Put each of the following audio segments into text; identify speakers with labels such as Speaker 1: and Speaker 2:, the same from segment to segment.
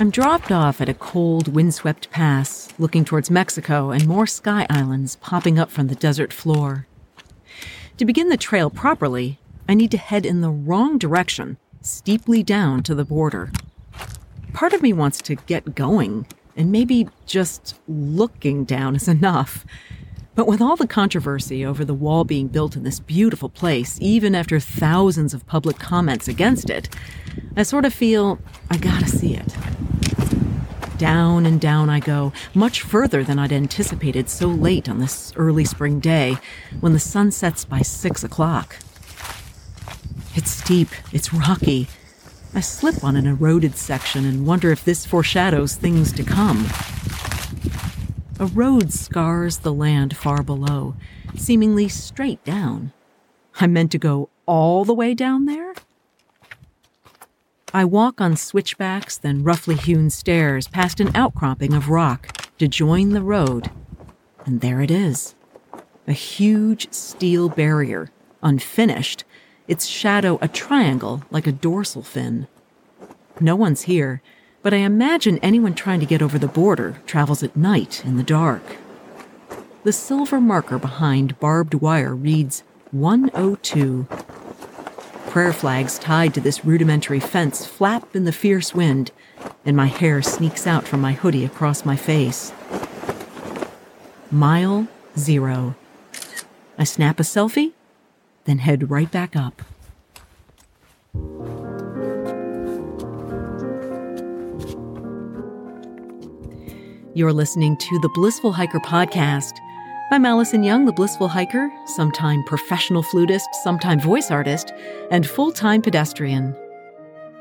Speaker 1: I'm dropped off at a cold, windswept pass, looking towards Mexico and more sky islands popping up from the desert floor. To begin the trail properly, I need to head in the wrong direction, steeply down to the border. Part of me wants to get going, and maybe just looking down is enough. But with all the controversy over the wall being built in this beautiful place, even after thousands of public comments against it, I sort of feel I gotta see it. Down and down I go, much further than I'd anticipated so late on this early spring day when the sun sets by six o'clock. It's steep, it's rocky. I slip on an eroded section and wonder if this foreshadows things to come. A road scars the land far below, seemingly straight down. I meant to go all the way down there? I walk on switchbacks, then roughly hewn stairs past an outcropping of rock to join the road. And there it is a huge steel barrier, unfinished, its shadow a triangle like a dorsal fin. No one's here, but I imagine anyone trying to get over the border travels at night in the dark. The silver marker behind barbed wire reads 102. Prayer flags tied to this rudimentary fence flap in the fierce wind, and my hair sneaks out from my hoodie across my face. Mile zero. I snap a selfie, then head right back up. You're listening to the Blissful Hiker Podcast. I'm Alison Young, the Blissful Hiker, sometime professional flutist, sometime voice artist, and full time pedestrian.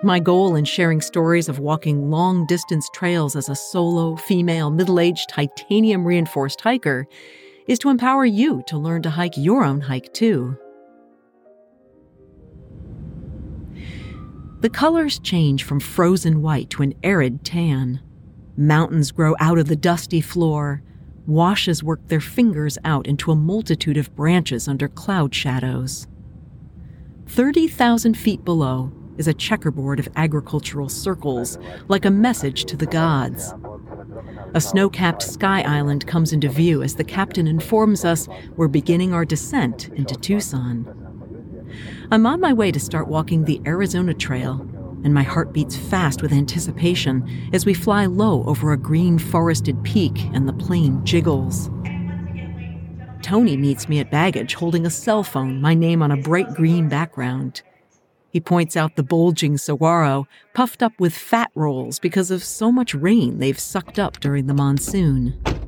Speaker 1: My goal in sharing stories of walking long distance trails as a solo, female, middle aged, titanium reinforced hiker is to empower you to learn to hike your own hike too. The colors change from frozen white to an arid tan. Mountains grow out of the dusty floor. Washes work their fingers out into a multitude of branches under cloud shadows. 30,000 feet below is a checkerboard of agricultural circles, like a message to the gods. A snow capped sky island comes into view as the captain informs us we're beginning our descent into Tucson. I'm on my way to start walking the Arizona Trail, and my heart beats fast with anticipation as we fly low over a green forested peak and the plane jiggles. Tony meets me at baggage holding a cell phone, my name on a bright green background. He points out the bulging saguaro, puffed up with fat rolls because of so much rain they've sucked up during the monsoon.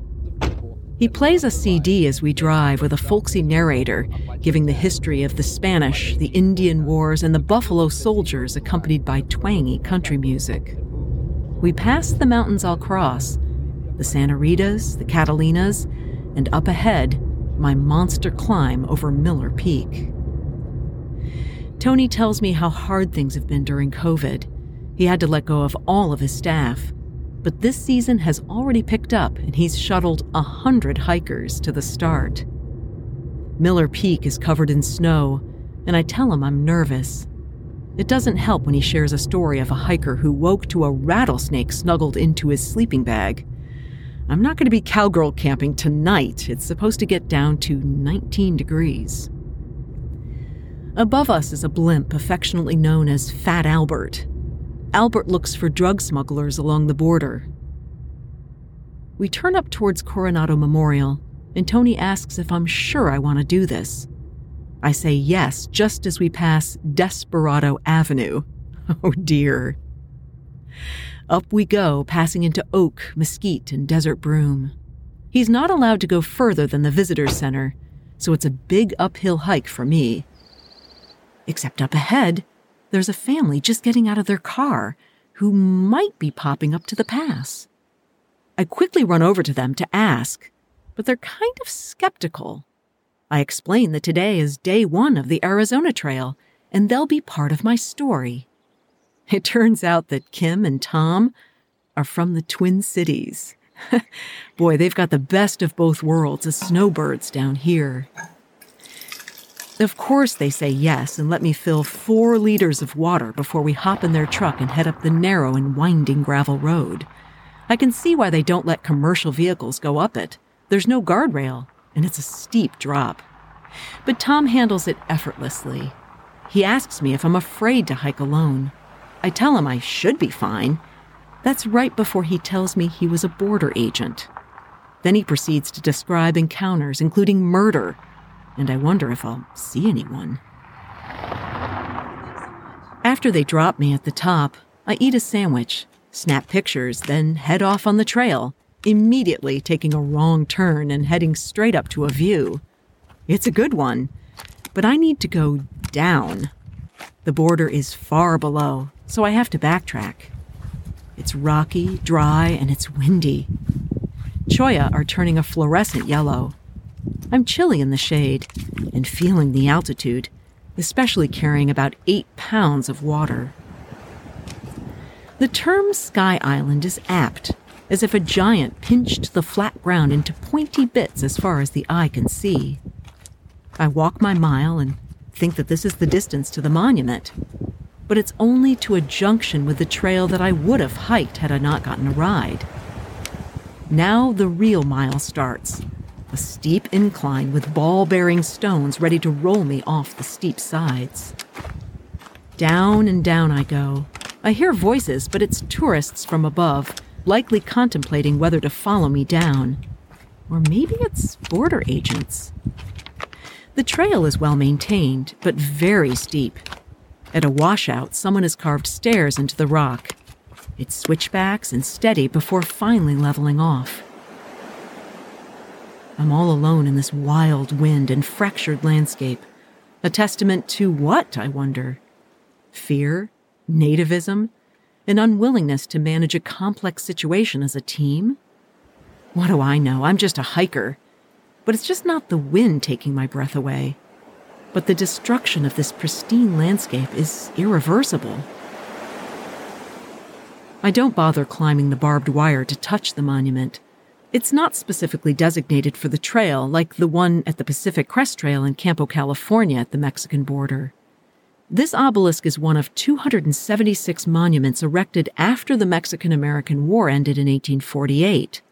Speaker 1: He plays a CD as we drive with a folksy narrator, giving the history of the Spanish, the Indian Wars, and the Buffalo Soldiers, accompanied by twangy country music. We pass the mountains I'll cross the Santa Ritas, the Catalinas, and up ahead, my monster climb over Miller Peak. Tony tells me how hard things have been during COVID. He had to let go of all of his staff but this season has already picked up and he's shuttled a hundred hikers to the start. Miller Peak is covered in snow, and I tell him I'm nervous. It doesn't help when he shares a story of a hiker who woke to a rattlesnake snuggled into his sleeping bag. I'm not going to be cowgirl camping tonight. It's supposed to get down to 19 degrees. Above us is a blimp affectionately known as Fat Albert, Albert looks for drug smugglers along the border. We turn up towards Coronado Memorial, and Tony asks if I'm sure I want to do this. I say yes just as we pass Desperado Avenue. Oh dear. Up we go, passing into oak, mesquite, and desert broom. He's not allowed to go further than the visitor center, so it's a big uphill hike for me. Except up ahead, there's a family just getting out of their car who might be popping up to the pass. I quickly run over to them to ask, but they're kind of skeptical. I explain that today is day one of the Arizona Trail, and they'll be part of my story. It turns out that Kim and Tom are from the Twin Cities. Boy, they've got the best of both worlds as snowbirds down here. Of course, they say yes and let me fill four liters of water before we hop in their truck and head up the narrow and winding gravel road. I can see why they don't let commercial vehicles go up it. There's no guardrail, and it's a steep drop. But Tom handles it effortlessly. He asks me if I'm afraid to hike alone. I tell him I should be fine. That's right before he tells me he was a border agent. Then he proceeds to describe encounters, including murder, and I wonder if I'll see anyone. After they drop me at the top, I eat a sandwich, snap pictures, then head off on the trail, immediately taking a wrong turn and heading straight up to a view. It's a good one, but I need to go down. The border is far below, so I have to backtrack. It's rocky, dry, and it's windy. Cholla are turning a fluorescent yellow, I'm chilly in the shade and feeling the altitude, especially carrying about eight pounds of water. The term Sky Island is apt, as if a giant pinched the flat ground into pointy bits as far as the eye can see. I walk my mile and think that this is the distance to the monument, but it's only to a junction with the trail that I would have hiked had I not gotten a ride. Now the real mile starts, a steep incline with ball bearing stones ready to roll me off the steep sides. Down and down I go. I hear voices, but it's tourists from above, likely contemplating whether to follow me down. Or maybe it's border agents. The trail is well maintained, but very steep. At a washout, someone has carved stairs into the rock. It's switchbacks and steady before finally leveling off. I'm all alone in this wild wind and fractured landscape. A testament to what, I wonder? Fear? Nativism? An unwillingness to manage a complex situation as a team? What do I know? I'm just a hiker. But it's just not the wind taking my breath away. But the destruction of this pristine landscape is irreversible. I don't bother climbing the barbed wire to touch the monument. It's not specifically designated for the trail, like the one at the Pacific Crest Trail in Campo, California at the Mexican border. This obelisk is one of 276 monuments erected after the Mexican American War ended in 1848.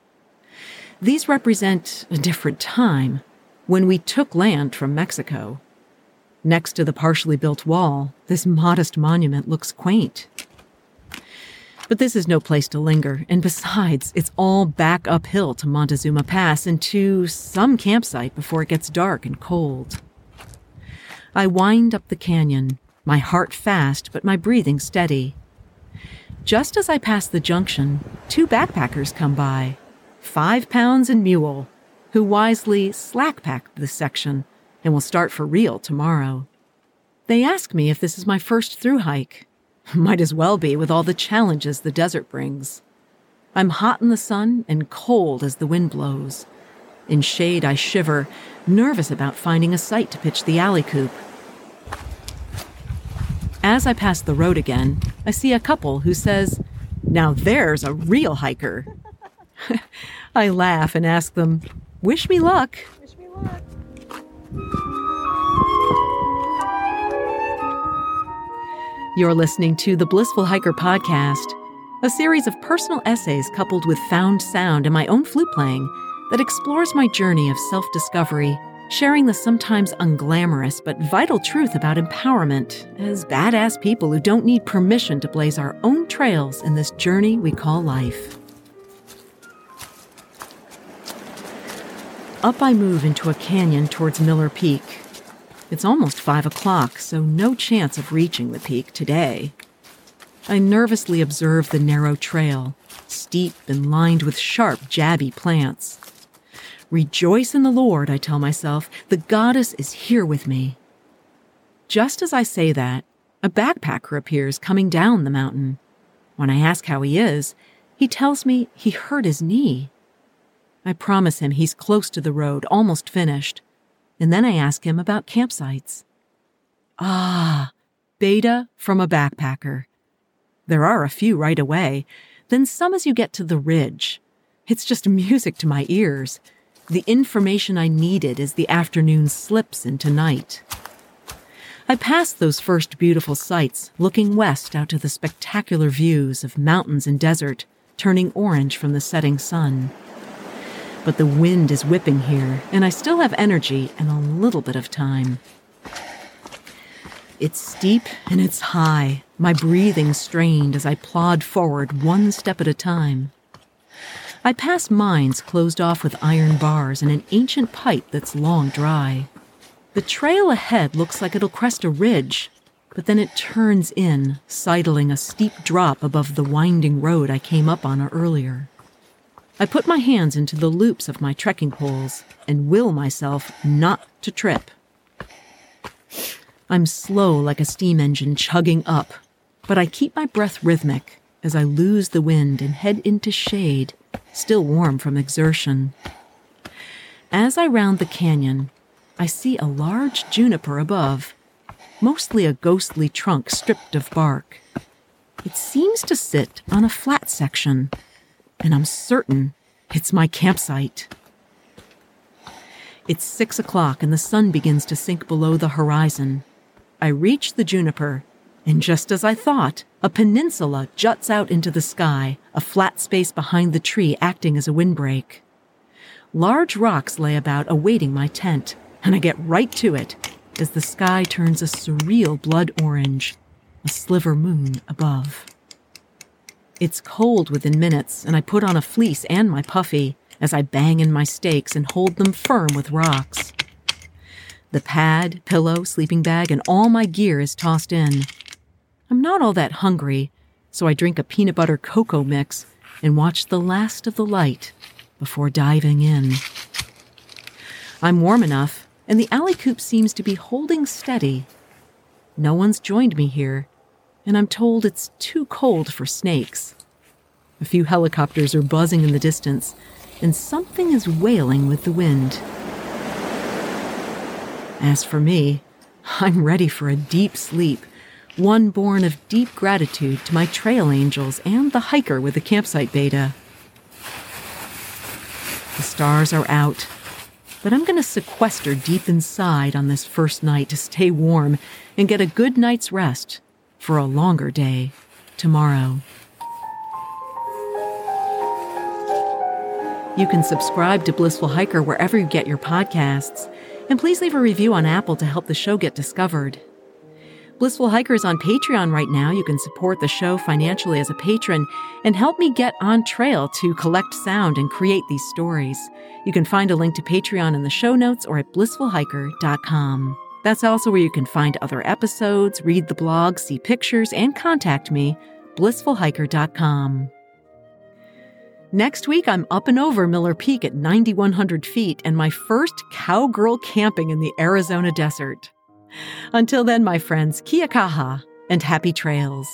Speaker 1: These represent a different time, when we took land from Mexico. Next to the partially built wall, this modest monument looks quaint. But this is no place to linger, and besides, it's all back uphill to Montezuma Pass and to some campsite before it gets dark and cold. I wind up the canyon, my heart fast, but my breathing steady. Just as I pass the junction, two backpackers come by, five pounds and mule, who wisely slack packed this section and will start for real tomorrow. They ask me if this is my first through hike, Might as well be with all the challenges the desert brings. I'm hot in the sun and cold as the wind blows. In shade, I shiver, nervous about finding a site to pitch the alley coop. As I pass the road again, I see a couple who says, Now there's a real hiker. I laugh and ask them, Wish me luck. Wish me luck. You're listening to the Blissful Hiker Podcast, a series of personal essays coupled with found sound and my own flute playing that explores my journey of self discovery, sharing the sometimes unglamorous but vital truth about empowerment as badass people who don't need permission to blaze our own trails in this journey we call life. Up I move into a canyon towards Miller Peak, it's almost five o'clock, so no chance of reaching the peak today. I nervously observe the narrow trail, steep and lined with sharp, jabby plants. Rejoice in the Lord, I tell myself, the goddess is here with me. Just as I say that, a backpacker appears coming down the mountain. When I ask how he is, he tells me he hurt his knee. I promise him he's close to the road, almost finished and then I ask him about campsites. Ah, beta from a backpacker. There are a few right away, then some as you get to the ridge. It's just music to my ears. The information I needed as the afternoon slips into night. I passed those first beautiful sights, looking west out to the spectacular views of mountains and desert turning orange from the setting sun. But the wind is whipping here, and I still have energy and a little bit of time. It's steep and it's high, my breathing strained as I plod forward one step at a time. I pass mines closed off with iron bars and an ancient pipe that's long dry. The trail ahead looks like it'll crest a ridge, but then it turns in, sidling a steep drop above the winding road I came up on earlier. I put my hands into the loops of my trekking poles and will myself not to trip. I'm slow like a steam engine chugging up, but I keep my breath rhythmic as I lose the wind and head into shade, still warm from exertion. As I round the canyon, I see a large juniper above, mostly a ghostly trunk stripped of bark. It seems to sit on a flat section, and I'm certain it's my campsite. It's six o'clock and the sun begins to sink below the horizon. I reach the juniper, and just as I thought, a peninsula juts out into the sky, a flat space behind the tree acting as a windbreak. Large rocks lay about awaiting my tent, and I get right to it as the sky turns a surreal blood orange, a sliver moon above. It's cold within minutes, and I put on a fleece and my puffy as I bang in my stakes and hold them firm with rocks. The pad, pillow, sleeping bag, and all my gear is tossed in. I'm not all that hungry, so I drink a peanut butter cocoa mix and watch the last of the light before diving in. I'm warm enough and the alley coop seems to be holding steady. No one's joined me here, and I'm told it's too cold for snakes. A few helicopters are buzzing in the distance, and something is wailing with the wind. As for me, I'm ready for a deep sleep, one born of deep gratitude to my trail angels and the hiker with the campsite beta. The stars are out, but I'm going to sequester deep inside on this first night to stay warm and get a good night's rest for a longer day tomorrow. You can subscribe to Blissful Hiker wherever you get your podcasts, and please leave a review on Apple to help the show get discovered. Blissful Hiker is on Patreon right now. You can support the show financially as a patron and help me get on trail to collect sound and create these stories. You can find a link to Patreon in the show notes or at blissfulhiker.com. That's also where you can find other episodes, read the blog, see pictures, and contact me, blissfulhiker.com. Next week, I'm up and over Miller Peak at 9,100 feet and my first cowgirl camping in the Arizona desert. Until then, my friends, kia kaha and happy trails.